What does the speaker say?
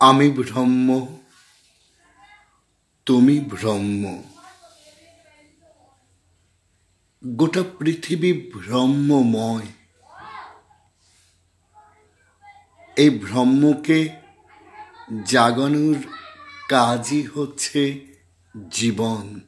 আমি ব্রহ্ম তুমি ব্রহ্ম। গোটা পৃথিবী ব্রহ্মময়। এই ব্রহ্মকে জাগানোর কাজই হচ্ছে জীবন।